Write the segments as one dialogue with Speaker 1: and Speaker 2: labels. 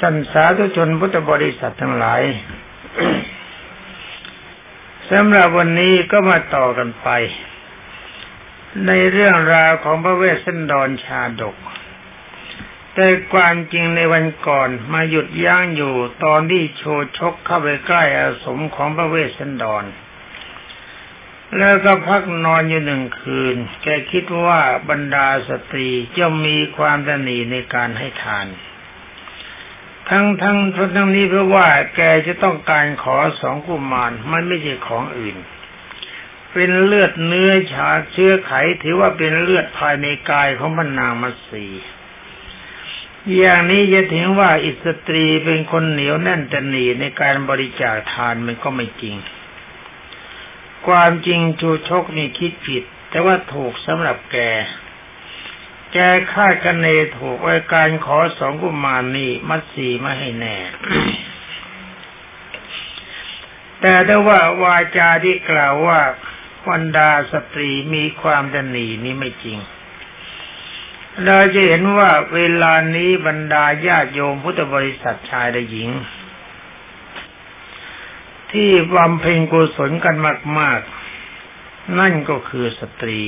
Speaker 1: ท่านสาธุชนพุทธบริษัททั้งหลายสำหรับวันนี้ก็มาต่อกันไป ในเรื่องราวของพระเวสสันดรชาดก แต่ความจริงในวันก่อนมาหยุดย่างอยู่ตอนที่โชชกเข้าไปใกล้อาสมของพระเวสสันดร แล้วก็พักนอนอยู่หนึ่งคืน แกคิดว่าบรรดาสตรีจะมีความตนีในการให้ทาน ทั้งทั้งทั้งนี้เพราะว่าแกจะต้องการขอสองกุมารมันไม่ใช่ของอื่น เป็นเลือดเนื้อชาเชื้อไข ถือว่าเป็นเลือดภายในกายของพนางมัสีอย่างนี้จะถึงว่าอิสตรีเป็นคนเหนียวแน่นตนีในการบริจาคทานมันก็ไม่จริง ความจริงชูชกนี่คิดผิด แต่ว่าถูกสำหรับแก แกคาดกันเนถูกไว้การขอสองกุมารนี่มัดสีไม่ให้แน่ แต่ถ้าว่าวาจาที่กล่าวว่าวันดาสตรีมีความดนีนี่ไม่จริง เราจะเห็นว่าเวลานี้บรรดาญาโยมพุทธบริษัทชายและหญิง ที่บำเพ็ญกุศลกันมาก ๆ นั่นก็คือสตรี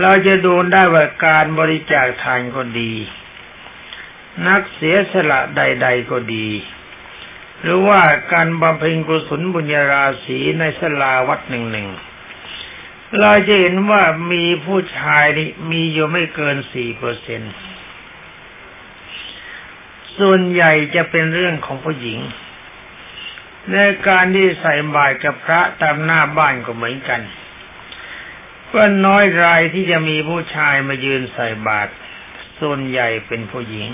Speaker 1: เราจะดูได้ว่าการบริจาคทานก็ดี นักเสียสละใด ๆก็ดี หรือว่าการบำเพ็ญกุศลบุญญาราศีในสลาวัดหนึ่งหนึ่งเราจะเห็นว่ามีผู้ชายนี่มีอยู่ไม่เกินสี่เปอร์เซ็นส่วนใหญ่จะเป็นเรื่องของผู้หญิง ในการที่ใส่บาตรกับพระตามหน้าบ้านก็เหมือนกัน ก็น้อยรายที่จะมีผู้ชายมายืนใส่บาตรส่วนใหญ่เป็นผู้หญิง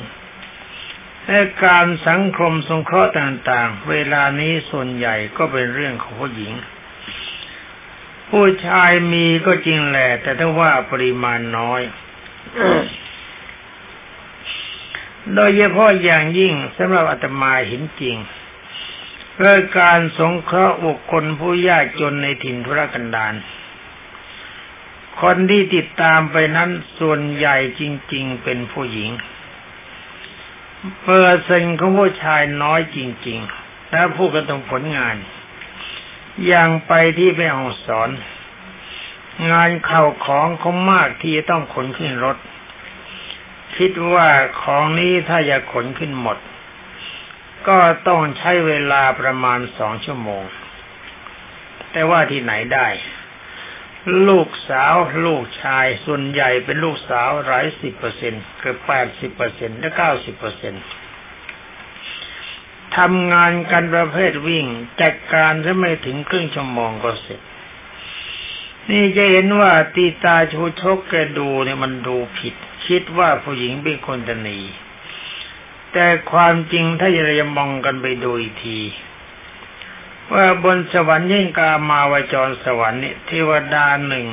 Speaker 1: และการสังคมสงเคราะห์ต่างๆ เวลานี้ส่วนใหญ่ก็เป็นเรื่องของผู้หญิง ผู้ชายมีก็จริงแหละ แต่ถ้าว่าปริมาณน้อย โดยเฉพาะอย่างยิ่งสำหรับอาตมาเห็นจริงเรื่องการสงเคราะห์บุคคลผู้ยากจนในถิ่นทุรกันดาร คนที่ติดตามไปนั้นส่วนใหญ่จริง ๆ เป็นผู้หญิง เปอร์เซ็นต์ของผู้ชายน้อยจริง ๆ และผู้กระทำผลงาน อย่างไปที่ไปเอาสอน งานเข่าของเขามากที่จะต้องขนขึ้นรถ คิดว่าของนี้ถ้าอยากขนขึ้นหมด ก็ต้องใช้เวลาประมาณสองชั่วโมง แต่ว่าที่ไหนได้ ลูกสาวลูกชายส่วนใหญ่เป็นลูกสาวหลายสิบเปอร์เซ็นต์เกือบแปดสิบเปอร์เซ็นต์และเก้าสิบเปอร์เซ็นต์ทำงานกันประเภทวิ่งจัดการจะไม่ถึงครึ่งชั่วโมงก็เสร็จ นี่จะเห็นว่าตีตาชูชกแกดูเนี่ยมันดูผิด คิดว่าผู้หญิงเป็นคนตนีแต่ความจริงถ้าจะมองกันไปดูอีกที ว่าบนสวรรค์ยิ่งกามาวจรสวรรค์นี่เทวดาหนึ่ง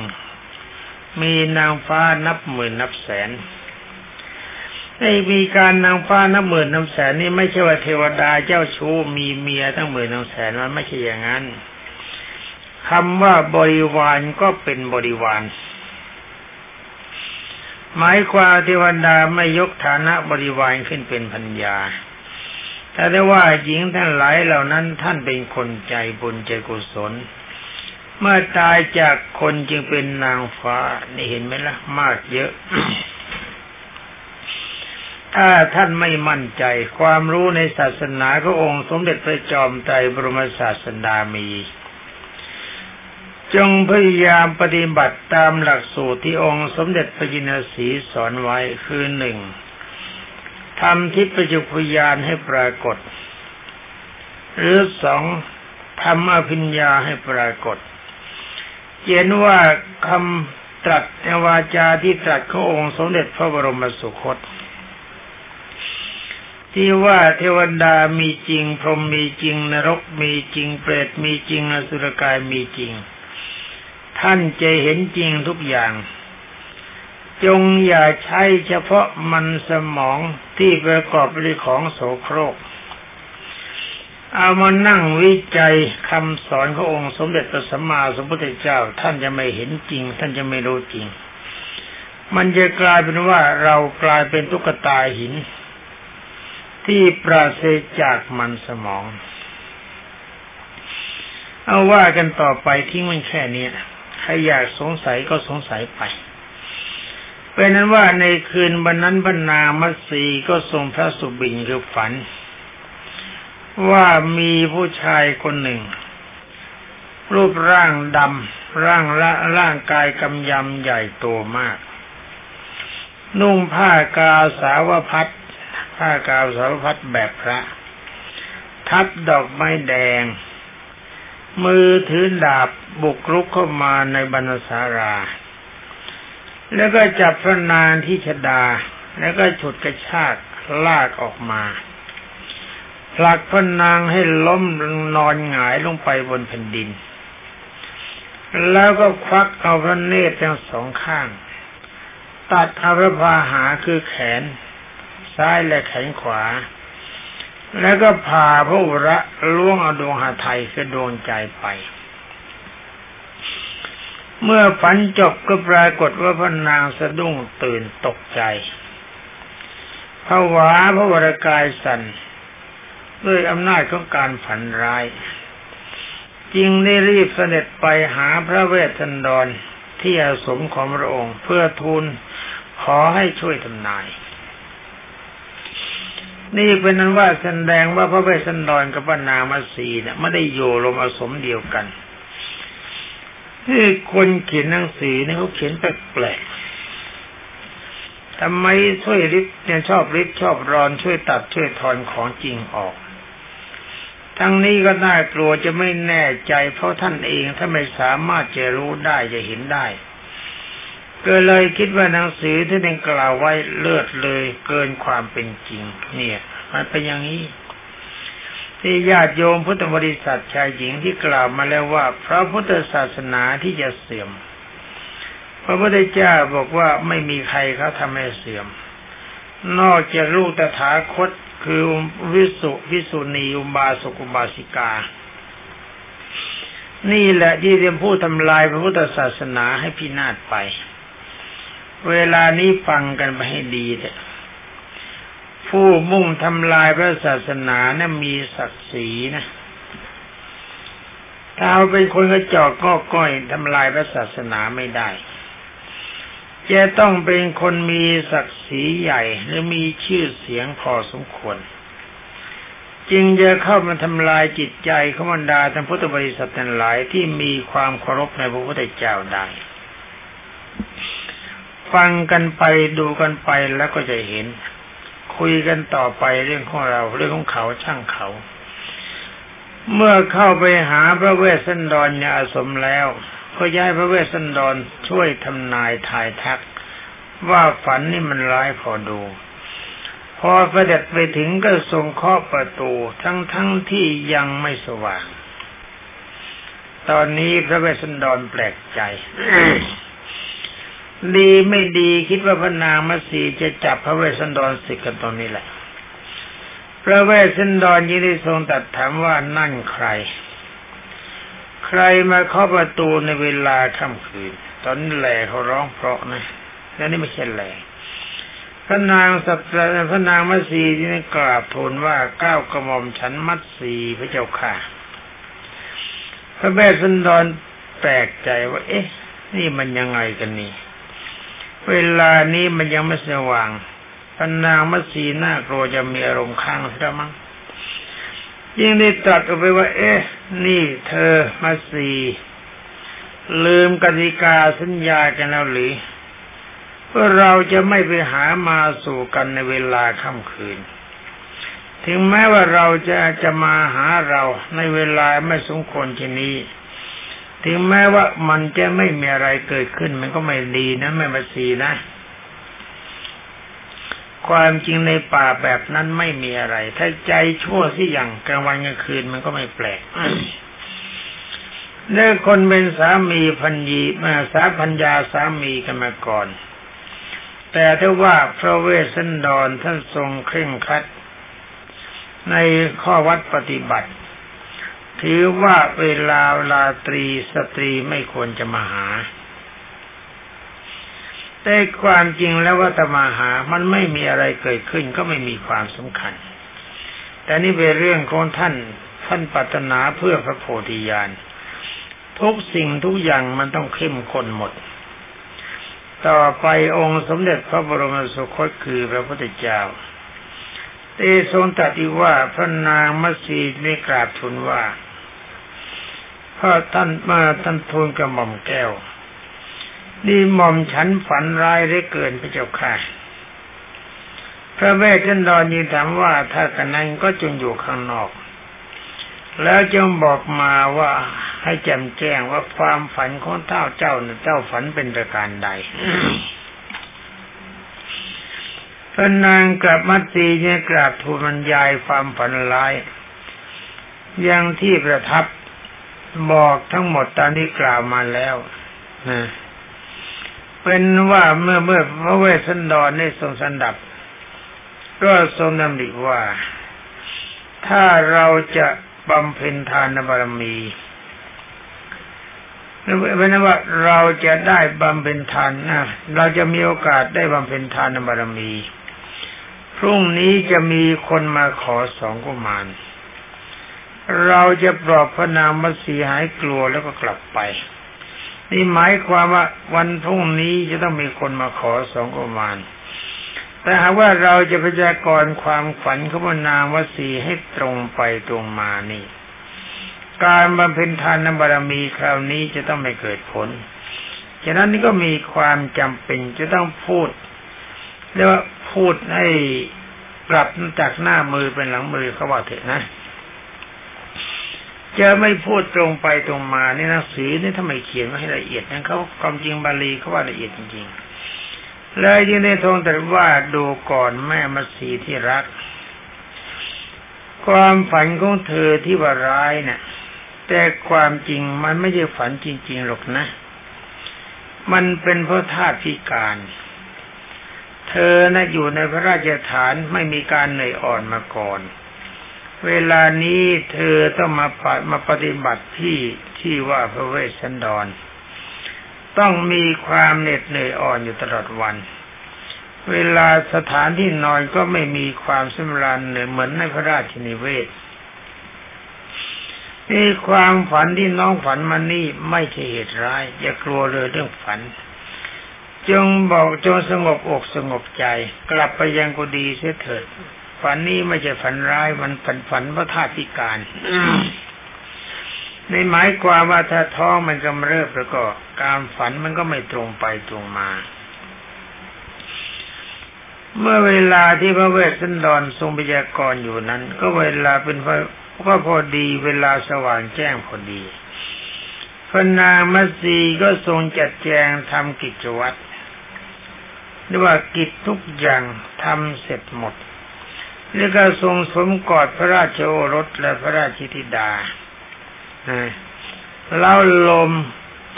Speaker 1: มีนางฟ้านับหมื่นนับแสนไอ้มีการนางฟ้านับหมื่นนับแสนนี่ไม่ใช่ว่าเทวดาเจ้าชู้มีเมียทั้งหมื่นทั้งแสนมันไม่ใช่อย่างนั้นคำว่าบริวารก็เป็นบริวาร หมายความเทวดาไม่ยกฐานะบริวารขึ้นเป็นพัญญา แต่ได้ว่าหญิงท่านหลายเหล่านั้นท่านเป็นคนใจบุญใจกุศล เมื่อตายจากคนจึงเป็นนางฟ้า นี่เห็นไหมละ่ะ มากเยอะ ถ้าท่านไม่มั่นใจ ความรู้ในศาสนาพระองค์สมเด็จพระจอมไตรบรมศาสดามี จงพยายามปฏิบัติตามหลักสูตรที่องค์สมเด็จพระจินสีสอนไว้คือหนึ่ง ทำทิพจุพยานให้ปรากฏ หรือสองทำอภิญญาให้ปรากฏเห็นว่าคำตรัสในวาจาที่ตรัสขององค์สมเด็จพระบรมสุคต ที่ว่าเทวดามีจริง พรหมมีจริง นรกมีจริง เปรตมีจริงอสุรกายมีจริง ท่านจะเห็นจริงทุกอย่าง จงอย่าใช้เฉพาะมันสมองที่ประกอบด้วยของโสโครก เอามานั่งวิจัยคำสอนขององค์สมเด็จพระสัมมาสัมพุทธเจ้า ท่านจะไม่เห็นจริง ท่านจะไม่รู้จริง มันจะกลายเป็นว่าเรากลายเป็นตุ๊กตาหิน ที่ปราศจากมันสมอง เอาว่ากันต่อไปทิ้งมันแค่นี้ใครอยากสงสัยก็สงสัยไป เป็นนั้นว่าในคืนวันนั้นบรรณามัสีก็ทรงพระสุบินคือฝัน ว่ามีผู้ชายคนหนึ่ง รูปร่างดำร่างละร่างกายกำยำใหญ่โตมาก นุ่งผ้ากาสาวพัดผ้ากาสารพัดแบบพระ ทัดดอกไม้แดง มือถือดาบบุกรุกเข้ามาในบรรณสารา แล้วก็จับพระนางที่ชดา แล้วก็ฉุดกระชากลากออกมาผลักพระนางให้ล้มนอนหงายลงไปบนแผ่นดิน แล้วก็ควักเอาพระเนตรทั้งสองข้าง ตัดเอาพระพาหาคือแขน ซ้ายและแขนขวา แล้วก็พาพระอุระล่วงเอาดวงหาไทยคือดวงใจไป เมื่อฝันจบก็ปรากฏว่าพระนางสะดุ้งตื่นตกใจภาวะพระวรกายสั่นด้วยอำนาจของการฝันร้ายจึงได้รีบเสด็จไปหาพระเวสสันดรที่อาสมของพระองค์ เพื่อทูลขอให้ช่วยทำนาย นี่เป็นนั้นว่าแสดงว่าพระเวสสันดรกับพระนามาสีเนี่ยไม่ได้โยลมอสมเดียวกัน ที่คนเขียนหนังสือเนี่ยเขาเขียนแปลกๆทำไมช่วยริบเนี่ยชอบริบชอบรอนช่วยตัดช่วยทอนของจริงออก ทั้งนี้ก็น่ากลัวจะไม่แน่ใจ เพราะท่านเองถ้าไม่สามารถจะรู้ได้จะเห็นได้ก็เลยคิดว่าหนังสือที่เป็นกล่าวไว้เลือดเลยเกินความเป็นจริง เนี่ย มันเป็นอย่างนี้ ที่ญาติโยมพุทธบริษัทชายหญิงที่กล่าวมาแล้วว่า พระพุทธศาสนาที่จะเสื่อม พระพุทธเจ้าบอกว่าไม่มีใครเขาทำให้เสื่อม นอกจากลูกตถาคตคือวิสุวิสุณีอุบาสกุบาสิกา นี่แหละที่เรียนผู้ทำลายพระพุทธศาสนาให้พินาศไป เวลานี้ฟังกันไปให้ดีเถอะ ผู้มุ่งทำลายพระศาสนานะ่ะมีศักดิ์ศรีนะถ้าเป็นคนกระจอกก็ก้อยทำลายพระศาสนาไม่ได้ จะต้องเป็นคนมีศักดิ์ศรีใหญ่หรือมีชื่อเสียงพอสมควร จึงจะเข้ามาทำลายจิตใจขบรรดาท่านพุทธบริษัททั้งหลายที่มีความเคารพในพระพุทธเจ้าได้ ฟังกันไปดูกันไปแล้วก็จะเห็น คุยกันต่อไปเรื่องของเรา เรื่องของเขาช่างเขา เมื่อเข้าไปหาพระเวสสันดรเนี่ยอาสมแล้วก็ย้ายพระเวสสันดรช่วยทำนายทายทัก ว่าฝันนี่มันร้ายพอดู พอเสด็จไปถึงก็ทรงเคาะประตูทั้งทั้งที่ยังไม่สว่าง ตอนนี้พระเวสสันดรแปลกใจ ดีไม่ดีคิดว่าพระนางมัสีจะจับพระเวสสันดรสิกกันตรงนี้แหละ พระเวสสันดรยินดีทรงตัดถามว่านั่นใคร ใครมาเคาะประตูในเวลาค่ำคืน ตอนนี้แหล่เขาร้องเพราะนะแล้วนี่ไม่ใช่แหล่พระนางสัตพระนางมัสีที่นี่กราบทูลว่าก้าวกระหม่อมฉันมัดสีพระเจ้าค่ะ พระเวสสันดรแปลกใจว่า เอ๊ะ นี่มันยังไงกันนี่ เวลานี้มันยังไม่สว่างพนางมัสีหน้ากลัวจะมีอารมณ์ข้างซะมั้งยิ่งได้ตรัสออกไปว่า เอ๊ะ นี่เธอมาสีลืมกติกาสัญญากันแล้วหรือว่าเราจะไม่ไปหามาสู่กันในเวลาค่ำคืน ถึงแม้ว่าเราจะจะมาหาเราในเวลาไม่สมควรเช่นนี้ ถึงแม้ว่ามันจะไม่มีอะไรเกิดขึ้น มันก็ไม่ดีนะไม่มาสีนะ ความจริงในป่าแบบนั้นไม่มีอะไร ถ้าใจชั่วที่อย่างกลางวันกลางคืนมันก็ไม่แปลกเนื่อคนเป็นสามีพันยีมาสาพัญญาสามีกันมาก่อน แต่ถ้าว่าพระเวสสันดรท่านทรงเคร่งครัดในข้อวัดปฏิบัติ ถือว่าเวลาลาตรีสตรีไม่ควรจะมาหา แต่ความจริงแล้วว่าตมาหา มันไม่มีอะไรเกิดขึ้นก็ไม่มีความสำคัญ แต่นี่เป็นเรื่องของท่านท่านปรารถนาเพื่อพระโพธิญาณทุกสิ่งทุกอย่างมันต้องเข้มข้นหมด ต่อไปองค์สมเด็จพระบรมสุคตคือพระพุทธเจ้าได้ทรงตรัสว่าพระนางมัสีได้กราบทูลว่า พระท่านมาท่านทูลกระหม่อมแก้วนี่หม่อมฉันฝันร้ายได้เกินพระเจ้าค่ะพระแม่ท่านดอนยืนถามว่าถ้ากันนั้นก็จงอยู่ข้างนอก แล้วจงบอกมาว่าให้แจ่มแจ้งว่าความฝันของเจ้าเจ้าเนี่ยเจ้าฝันเป็นประการใดพระนางกลับมาตีเนี่ยกราบทูลบรรยายความฝันร้ายยังที่ประทับ บอกทั้งหมดตามที่กล่าวมาแล้วนะเป็นว่าเมื่อเมื่อพระเวสสันดรได้ทรงสันดับ ก็ทรงดำริว่า ถ้าเราจะบำเพ็ญทานบารมีเป็นว่าเราจะได้บำเพ็ญทานนะเราจะมีโอกาสได้บำเพ็ญทานบารมี พรุ่งนี้จะมีคนมาขอสองกุมาร เราจะปลอบพระนางมัสีหายกลัวแล้วก็กลับไป นี่หมายความว่าวันพรุ่งนี้จะต้องมีคนมาขอสองกุมารแต่หากว่าเราจะพยากรณ์ความฝันของพระนางวสีให้ตรงไปตรงมานี่ การบำเพ็ญทานบารมีคราวนี้จะต้องไม่เกิดผล ฉะนั้นนี่ก็มีความจำเป็นจะต้องพูดเรียกว่าพูดให้กลับจากหน้ามือเป็นหลังมือเขาว่าเถอะนะ จะไม่พูดตรงไปตรงมาในหนังสือนี่ทำไมเขียนมาให้ละเอียดนะเขาความจริงบาลีเขาว่าละเอียดจริงๆเลยยิ่งได้ทรงแต่ว่าดูก่อนแม่มาสีที่รัก ความฝันของเธอที่ว่าร้ายเนะ่ยแต่ความจริงมันไม่ใช่ฝันจริง ๆหรอกนะ มันเป็นเพราะธาตุพิการ เธอนะ่ะอยู่ในพระราชฐานไม่มีการเหนื่อยอ่อนมาก่อน เวลานี้เธอต้องมาปมาปฏิบัติที่ที่ว่าพระเวสสันดร ต้องมีความเหน็ดเหนื่อยอ่อนอยู่ตลอดวัน เวลาสถานที่นอนก็ไม่มีความสมรันเหเหมือนในพระราชนิเวศนี่ความฝันที่น้องฝันมานี่ไม่ใช่เหตุร้าย อย่ากลัวเลยเรื่องฝัน จงบอกจงสงบอกสงบใจ กลับไปยังกุฏิเสียเถิด ฝันนี้ไม่ใช่ฝันร้ายมันฝันฝันพระธาตุพิการในหมายความว่าถ้าท้องมันกำเริบแล้วก็ การฝันมันก็ไม่ตรงไปตรงมา เมื่อเวลาที่พระเวสสันดรทรงพยากรณ์อยู่นั้น ก็เวลาเป็นก็พอดีเวลาสว่างแจ้งพอดีพระนางมัสีก็ทรงจัดแจงทำกิจวัตรหรือว่ากิจทุกอย่างทำเสร็จหมด แล้วก็ทรงสมกอดพระราชโอรสและพระราชธิดาเล่าลม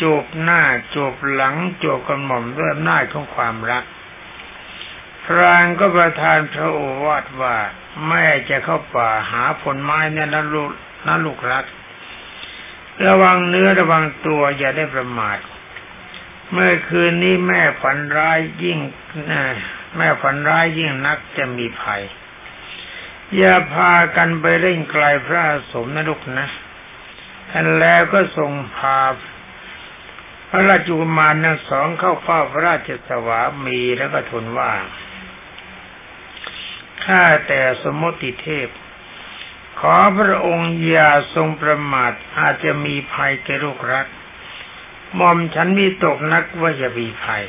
Speaker 1: จูบหน้าจูบหลังจูบกระหม่อมด้วยอำนาจของความรัก พรางก็ประทานพระโอวาทว่าแม่จะเข้าป่าหาผลไม้เนี่ยนะลูกนะลูกรัก ระวังเนื้อระวังตัวอย่าได้ประมาท เมื่อคืนนี้แม่ฝันร้ายยิ่งแม่ฝันร้ายยิ่งนักจะมีภัย อย่าพากันไปเล่นไกลพระสมนะลูกนะท่านแล้วก็ทรงพาพระราชกุมารทั้งสองเข้าเฝ้าพระราชสวามีแล้วก็ทูลว่า ข้าแต่สมมติเทพ ขอพระองค์อย่าทรงประมาทอาจจะมีภัยแก่ลูกรัก มอมฉันมีตกนักว่าจะมีภัย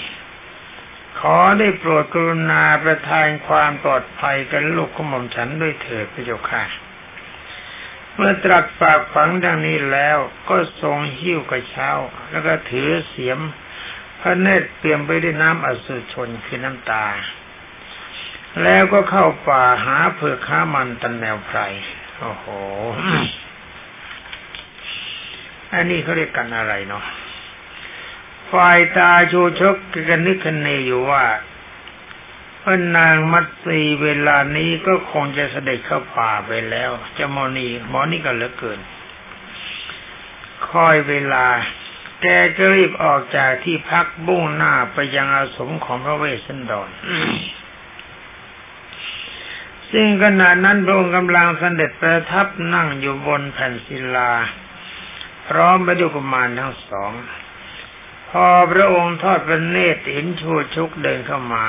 Speaker 1: ขอได้โปรดกรุณาประทานความปลอดภัยกันลูกขมอมฉันด้วยเถิดพระเจ้าค่ะ เมื่อตรัสปากฝังดังนี้แล้วก็ทรงหิ้วกระเช้า แล้วก็ถือเสียม พระเนตรเปลี่ยมไปด้วยน้ำอสุชนคือน้ำตา แล้วก็เข้าป่าหาเผือกข้ามันตันแนวไพรโอ้โห อันนี้เขาเรียกกันอะไรเนาะ ฝ่ายตาชูชกกันนึกคันเนอยู่ว่าพระนางมัตสีเวลานี้ก็คงจะเสด็จเข้าป่าไปแล้วจะมอนีหมอนี่ก็เหลือเกิน คอยเวลา แกก็รีบออกจากที่พักบุ้งหน้าไปยังอาสมของพระเวสสันดรซึ่งขณะนั้นพระองค์กำลังเสด็จประทับนั่งอยู่บนแผ่นศิลา พร้อมไปด้วยกุมารทั้งสอง พอพระองค์ทอดพระเนตรเห็นชูชุกเดินเข้ามา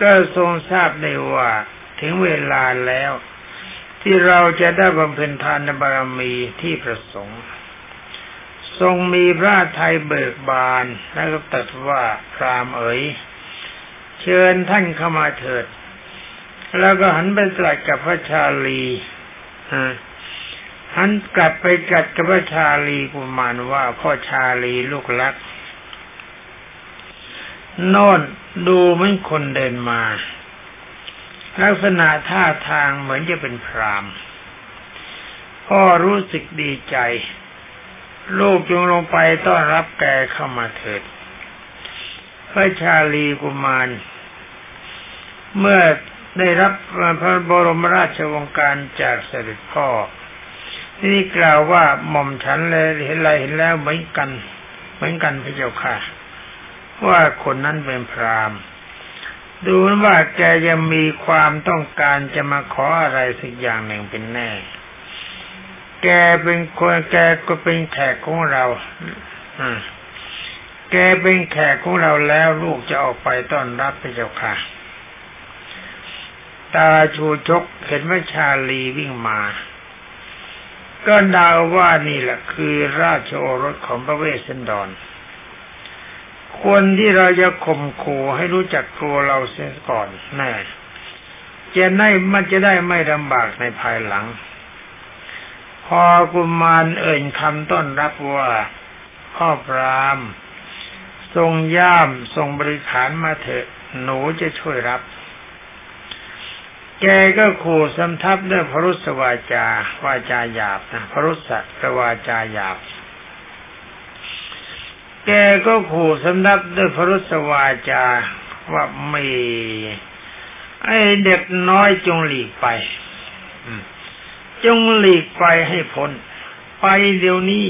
Speaker 1: ก็ทรงทราบในว่า ถึงเวลาแล้ว ที่เราจะได้บำเพ็ญทานบารมีที่ประสงค์ ทรงมีพระทัยเบิกบานแล้วก็ตรัสว่าพรามเอ๋ยเชิญท่านเข้ามาเถิด แล้วก็หันไปตรัสกับพระชาลี หันกลับไปกัดกับพระชาลีกุมารว่าพ่อชาลีลูกรักโน่นดูเหมือนคนเดินมา ลักษณะท่าทางเหมือนจะเป็นพรามพ่อรู้สึกดีใจ ลูกจงลงไปต้อนรับแกเข้ามาเถิด พระชาลีกุมาร เมื่อได้รับพระบรมราชวงการจากเสด็จพ่อ นี่กล่าวว่าหม่อมฉันเลยเห็นอะไรเห็นแล้วเหมือนกัน เหมือนกันพระเจ้าค่ะ ว่าคนนั้นเป็นพรามดูว่าแกยังมีความต้องการจะมาขออะไรสักอย่างหนึ่งเป็นแน่ แกเป็นคนแกก็เป็นแขกของเราอแกเป็นแขกของเราแล้วลูกจะออกไปต้อนรับพระเจ้าค่ะ ตาชูชกเห็นว่าชาลีวิ่งมา ก็ดาว่านี่แหละคือราชโอรสของพระเวสสันดรควรที่เราจะข่มขู่ให้รู้จักกลัวเราเสียก่อนแน่จะได้มันจะได้ไม่ลำบากในภายหลัง พอกุมารเอ่ยคำต้อนรับว่าพ่อพรามทรงย่ามทรงบริขารมาเถอะ หนูจะช่วยรับ แกก็ขู่สำทับด้วยพรุสวาจา วาจาหยาบนะพรุสัตวาจาหยาบ แกก็ขู่สำทับด้วยพรุสวาจาว่าไม่ไอเด็กน้อยจงหลีกไปจงหลีกไปให้พ้น ไปเดี๋ยวนี้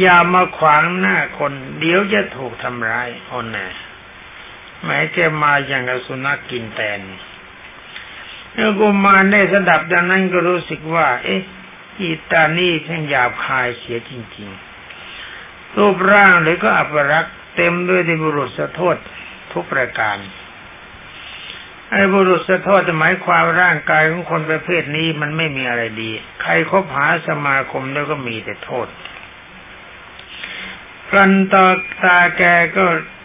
Speaker 1: อย่ามาขวางหน้าคน เดี๋ยวจะถูกทำร้ายอนน่แม้แกมาอย่างกับสุนัขกกินแตน เมื่อกุมารได้สดับดังนั้นก็รู้สึกว่า เอ๊ะอีตานี่ช่างหยาบคายเสียจริงๆ รูปร่างเลยก็อัปรักษ์เต็มด้วยในบุรุษสะโทษทุกประการไอ้บุรุษสะโทษหมายความร่างกายของคนประเภทนี้มันไม่มีอะไรดี ใครคบหาสมาคมแล้วก็มีแต่โทษรันตาตาแกก็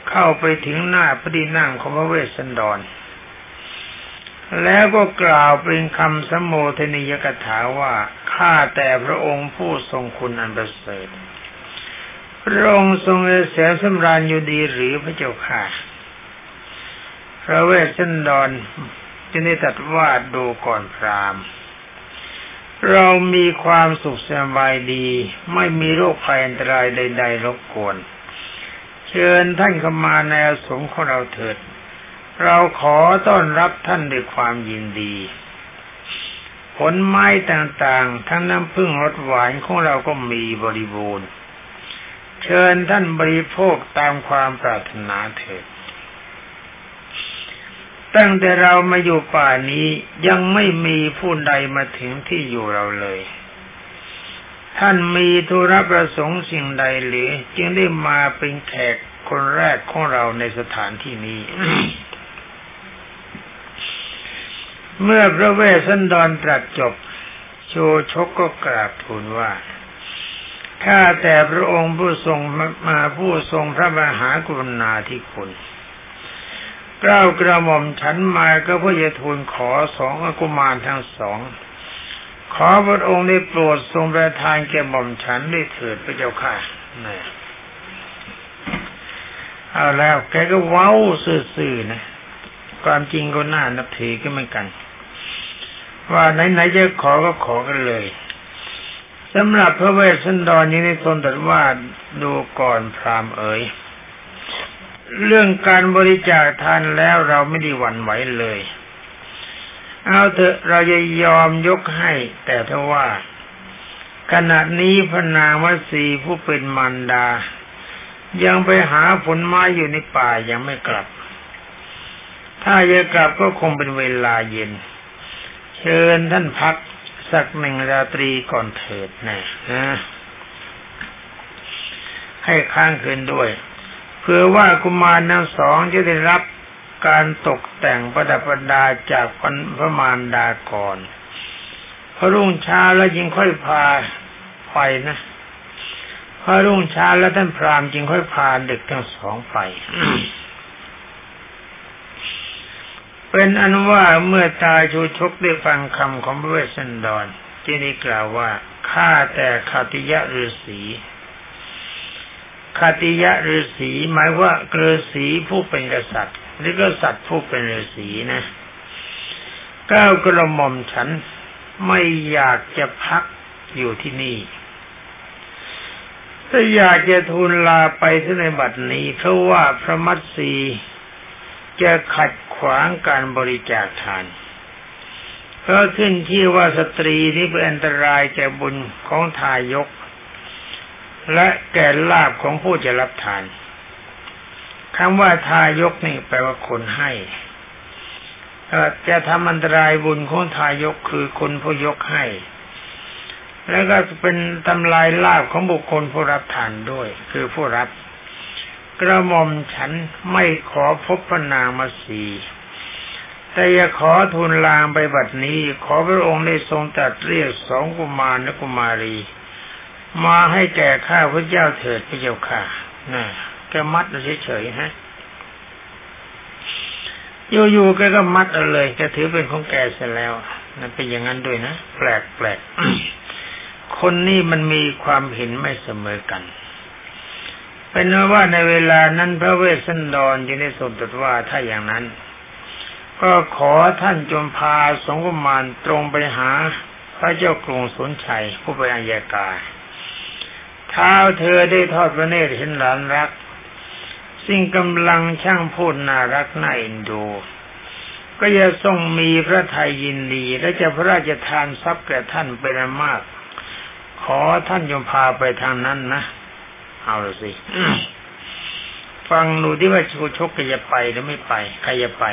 Speaker 1: เข้าไปถึงหน้าพอดีนั่งของพระเวสสันดร แล้วก็กล่าวเป็นคำสมโภชนิยกถาว่าข้าแต่พระองค์ผู้ทรงคุณอันประเสริฐพระองค์ทรงเสียสำราญอยู่ดีหรือพระเจ้าค่ะพระเวสสันดรจะได้ตัดว่าดูก่อนพรามเรามีความสุขสบายดี ไม่มีโรคภัยอันตรายใด ๆ รบกวน เชิญท่านเข้ามาในอสงของเราเถิด เราขอต้อนรับท่านด้วยความยินดี ผลไม้ต่างๆ ทั้งน้ำพึ่งรสหวานของเราก็มีบริบูรณ์ เชิญท่านบริโภคตามความปรารถนาเถิดตั้งแต่เรามาอยู่ป่านี้ยังไม่มีผู้ใดมาถึงที่อยู่เราเลย ท่านมีธุระประสงค์สิ่งใดหรือ จึงได้มาเป็นแขกคนแรกของเราในสถานที่นี้ เมื่อพระเวสสันดรตรัสจบ โชชกก็กราบทูลว่าข้าแต่พระองค์ผู้ทรงมาผู้ทรงพระมหากรุณาธิคุณกล้ากระหม่อมฉันมาก็เพื่อจะทูลขอสองอกุมารทั้งสอง ขอพระองค์ได้โปรดทรงประทานแก่หม่อมฉันได้เถิดพระเจ้าค่ะนี่เอาแล้วแกก็เว้าซื่อๆนะ ความจริงก็น่านับถือก็เหมือนกัน ว่าไหนๆจะขอก็ขอกันเลยสำหรับพระเวสสันดรนี้ในทนตรัสว่าดูก่อนพรามเอ๋ยเรื่องการบริจาคทานแล้วเราไม่ได้หวั่นไหวเลย เอาเถอะเราจะยอมยกให้ แต่ถ้าว่า ขณะนี้พนางวสีผู้เป็นมันดา ยังไปหาผลไม้อยู่ในป่ายังไม่กลับ ถ้าจะกลับก็คงเป็นเวลาเย็น เชิญท่านพักสักหนึ่งราตรีก่อนเถิดนะนะให้ค้างคืนด้วย เพื่อว่ากุมารทั้งสองจะได้รับการตกแต่งประดับประดาจากพระมารดาก่อนพอรุ่งเช้าแล้วยิงค่อยพาไปนะพอรุ่งเช้าแล้วท่านพรามจึงค่อยพาเด็กทั้งสองไป เป็นอันว่าเมื่อตายชูชกได้ฟังคำของพระเวสสันดรที่ได้กล่าวว่าข้าแต่คาติยะฤาษีคาติยะฤาษีหมายว่าฤาษีผู้เป็นกษัตริย์หรือกษัตริย์ผู้เป็นฤาษีนะก้าวกระหม่อมฉันไม่อยากจะพักอยู่ที่นี่ถ้าอยากจะทูลลาไปที่ในบัดนี้ เพราะว่าพระมัตสีจะขัด ขวางการบริจาคทานเพราะขึ้นที่ว่าสตรีนี้เป็นอันตรายแก่บุญของทายก และแก่ลาบของผู้จะรับทานคำว่าทายกนี่แปลว่าคนให้จะทำอันตรายบุญของทายกคือคนผู้ยกให้ แล้วก็เป็นทำลายลาบของบุคคลผู้รับทานด้วย คือผู้รับ กระหม่อมฉันไม่ขอพบพระนางมาสีแต่อย่าขอทูลลางไปบัดนี้ ขอพระองค์ได้ทรงตัดเรียกสองกุมารและกุมารี มาให้แก่ข้าพระเจ้าเถิดพระเจ้าค่ะน่ะแกมัดเฉยๆฮะอยู่ๆแกก็มัดเอาเลยแกถือเป็นของแกเสร็จแล้วนั่นเป็นอย่างนั้นด้วยนะแปลกๆคนนี้มันมีความเห็นไม่เสมอกัน เป็นว่าในเวลานั้นพระเวสสันดรจึงได้ทรงตรัสว่าถ้าอย่างนั้น ก็ขอท่านจงพาสงฆ์มานตรงไปหา พระเจ้ากรุงสนชัยผู้เป็นอัยกาเท้าเธอได้ทอดพระเนตรเห็นหลานรักสิ่งกำลังช่างพูดน่ารักน่าเอ็นดู ก็จะทรงมีพระทัยยินดี และจะพระราชทานทรัพย์แก่ท่านเป็นมาก ขอท่านยมพาไปทางนั้นนะ เอาละสิฟังดูที่ว่าชูชกจะไปหรือไม่ไป ใครจะไป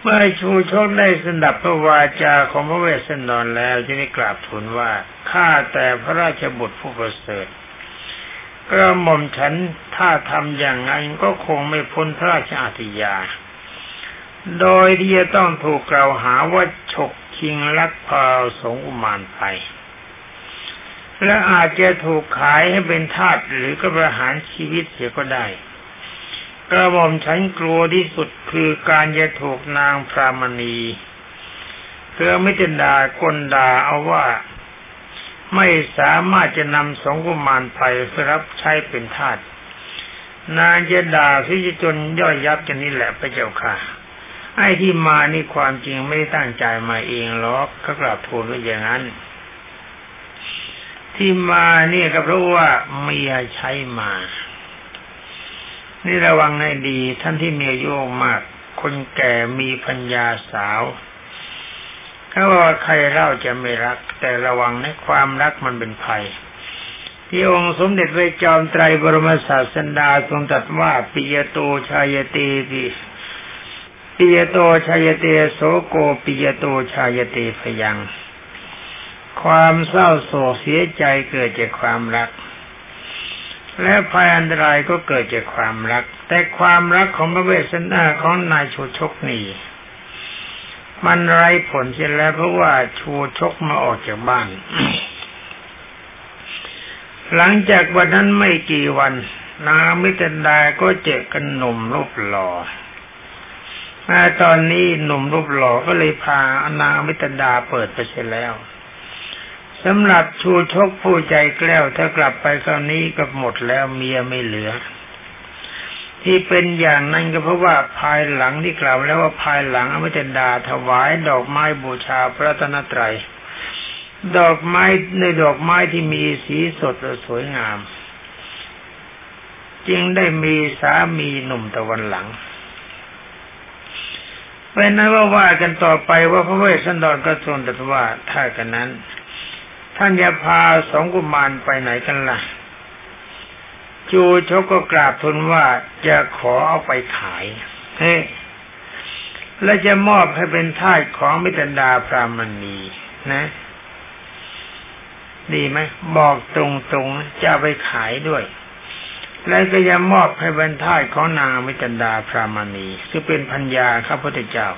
Speaker 1: เมื่อชูชกได้สดับพระวาจาของพระเวสสันดรแล้วจะได้กราบทูลว่าข้าแต่พระราชบุตรผู้ประเสริฐกระหม่อมฉันถ้าทำอย่างนั้นก็คงไม่พ้นพระราชอาติยา โดยที่จะต้องถูกกล่าวหาว่าฉกชิงลักพาสงอุมานไป และอาจจะถูกขายให้เป็นทาสหรือก็ประหารชีวิตเสียก็ได้ กระหม่อมฉันกลัวที่สุดคือการจะถูกนางพรามณีเพื่อไม่จะด่ากลด่าเอาว่าไม่สามารถจะนำสองกุมารไปเพื่อรับใช้เป็นทาสนางจะด่าที่จะจนย่อยยับจะนี่แหละพระเจ้าค่ะไอ้ที่มานี่ความจริงไม่ได้ตั้งใจมาเองหรอกก็กลับทูลว่าอย่างนั้น ที่มาเนี่ยก็เพราะว่าเมียใช้มา นี่ระวังให้ดี ท่านที่เมีอายุมาก คนแก่มีพัญญาสาวเขาว่าใครเล่าจะไม่รัก แต่ระวังในความรักมันเป็นภัย ที่องค์สมเด็จพระจอมไตรบรมศาสดาทรงตรัสว่าปิยโตชายเตปิปิยโตชายเตโสโกปิยโตชายเตพยัง ความเศร้าโศกเสียใจเกิดจากความรัก และภัยอันตรายก็เกิดจากความรัก แต่ความรักของพระเวสสันดาของนายชูชกนี่มันไร้ผลเสียแล้วเพราะว่าชูชกมาออกจากบ้าน หลังจากวันนั้นไม่กี่วัน นางมิตรดาก็เจอกันหนุ่มรูปหล่อมาตอนนี้หนุ่มรูปหล่อก็เลยพานางมิตรดาเปิดไปเสียแล้ว สำหรับชูชกผู้ใจแกล้วถ้ากลับไปคราวนี้ก็หมดแล้วเมียไม่เหลือ ที่เป็นอย่างนั้นก็เพราะว่าภายหลังที่กล่าวแล้วว่าภายหลังอมิตดาถวายดอกไม้บูชาพระตนตรัย ดอกไม้ในดอกไม้ที่มีสีสดสวยงาม จึงได้มีสามีหนุ่มตะวันหลังเป็นนั้นว่าว่ากันต่อไปว่าพระเวสสันดรก็ทรงตรัสว่าถ้ากันนั้น ท่านจะพาสองกุมารไปไหนกันล่ะ จูชกก็กราบทูลว่าจะขอเอาไปขายเฮ้และจะมอบให้เป็นทาสของมิตรดาพรามณีนะ ดีไหมบอกตรงๆจะไปขายด้วย และก็จะมอบให้เป็นทาสของนางมิตรดาพรามณีซึ่งเป็นพัญญาข้าพุทธเจ้า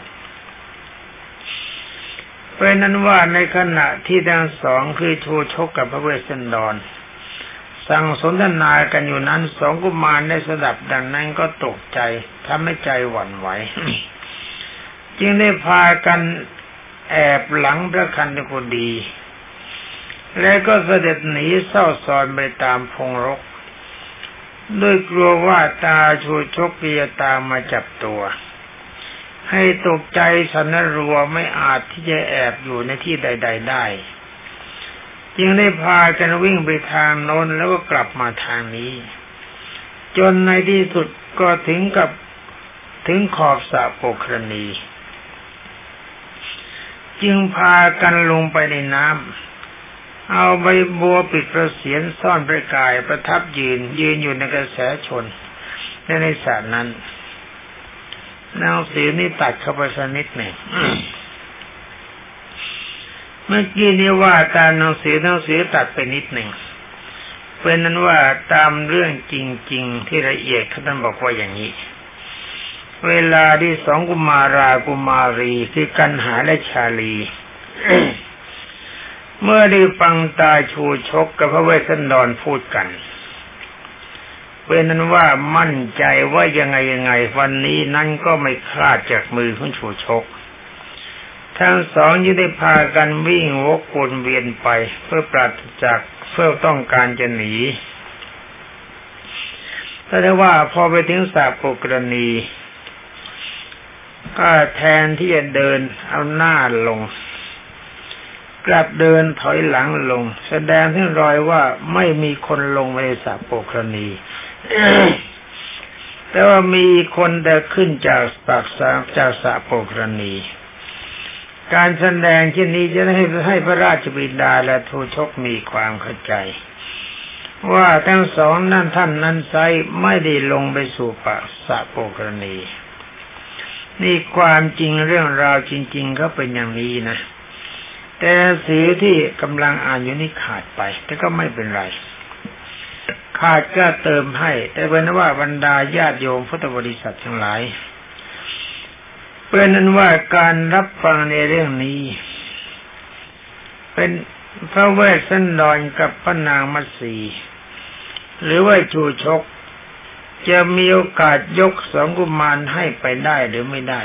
Speaker 1: เป็นนั้นว่าในขณะที่ทั้งสองคือชูชกกับพระเวสสันดร สั่งสนทนากันอยู่นั้นสองกุมารได้สดับดังนั้นก็ตกใจทำให้ใจหวั่นไหว จึงได้พากันแอบหลังพระคันธกุดี และก็เสด็จหนีเศร้าซอนไปตามพงรก ด้วยกลัวว่าตาชูชกเปียตามมาจับตัว ให้ตกใจสันรัวไม่อาจที่จะแอบอยู่ในที่ใด ๆ ได้ จึงได้พากันวิ่งไปทางโน้นแล้วก็กลับมาทางนี้ จนในที่สุดก็ถึงกับถึงขอบสระโปกรณีจึงพากันลงไปในน้ำ เอาใบบัวปิดประเสียนซ่อนประกายประทับยืนยืนอยู่ในกระแสชนในในสระนั้น หนังสือนี่ตัดเข้าไปสักนิดหนึ่งเมื่อกี้นี้ว่าตามหนังสือหนังสือตัดไปนิดหนึ่งเป็นนั้นว่าตามเรื่องจริง ๆ ที่ละเอียดท่านบอกว่าอย่างนี้ เวลาที่สองกุมารากุมารีคือกันหาและชาลีเมื่อได้ฟังตาชูชกกับพระเวสสันดรพูดกัน เป็นนั้นว่ามั่นใจว่ายังไงยังไง วันนี้นั้นก็ไม่คลาดจากมือของชูชก ทั้งสองยึงได้พากันวิ่งวกวนเวียนไป เพื่อปราศจากเพื่อต้องการจะหนีแต่ได้ว่าพอไปถึงสาปกรณีก็แทนที่จะเดินเอาหน้าลง กลับเดินถอยหลังลง แสดงถึงรอยว่าไม่มีคนลงในสาปกรณี แต่ว่ามีคนแต่ขึ้นจากปากสาจากสะโปกรณี การแสดงเช่นนี้จะให้ให้พระราชบิดาและทูชกมีความเข้าใจ ว่าทั้งสองนั่นท่านนั้นไซไม่ได้ลงไปสู่ปากสะโปกรณี นี่ความจริงเรื่องราวจริง ๆ ก็เป็นอย่างนี้นะแต่สีที่กำลังอ่านอยู่นี่ขาดไป แต่ก็ไม่เป็นไร ขาดก็เติมให้ แต่เป็นว่าบรรดาญาติโยมพุทธบริษัททั้งหลายเป็นนั้นว่าการรับฟังในเรื่องนี้ เป็นพระเวสสันดรกับพระนางมัสีหรือว่าจูชก จะมีโอกาสยกสองกุมารให้ไปได้หรือไม่ได้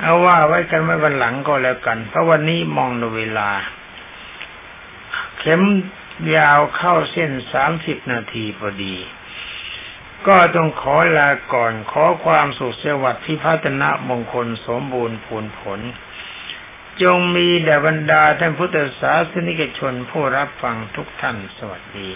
Speaker 1: เอาว่าไว้กันไว้วันหลังก็แล้วกัน เพราะวันนี้มองดูเวลา เข็ม ยาวเข้าเส้นสามสิบนาทีพอดี ก็ต้องขอลาก่อนขอความสุขสวัสดิ์ที่พัฒนามงคลสมบูรณ์ผลผล จงมีแด่บรรดาท่านพุทธศาสนิกชนผู้รับฟังทุกท่านสวัสดี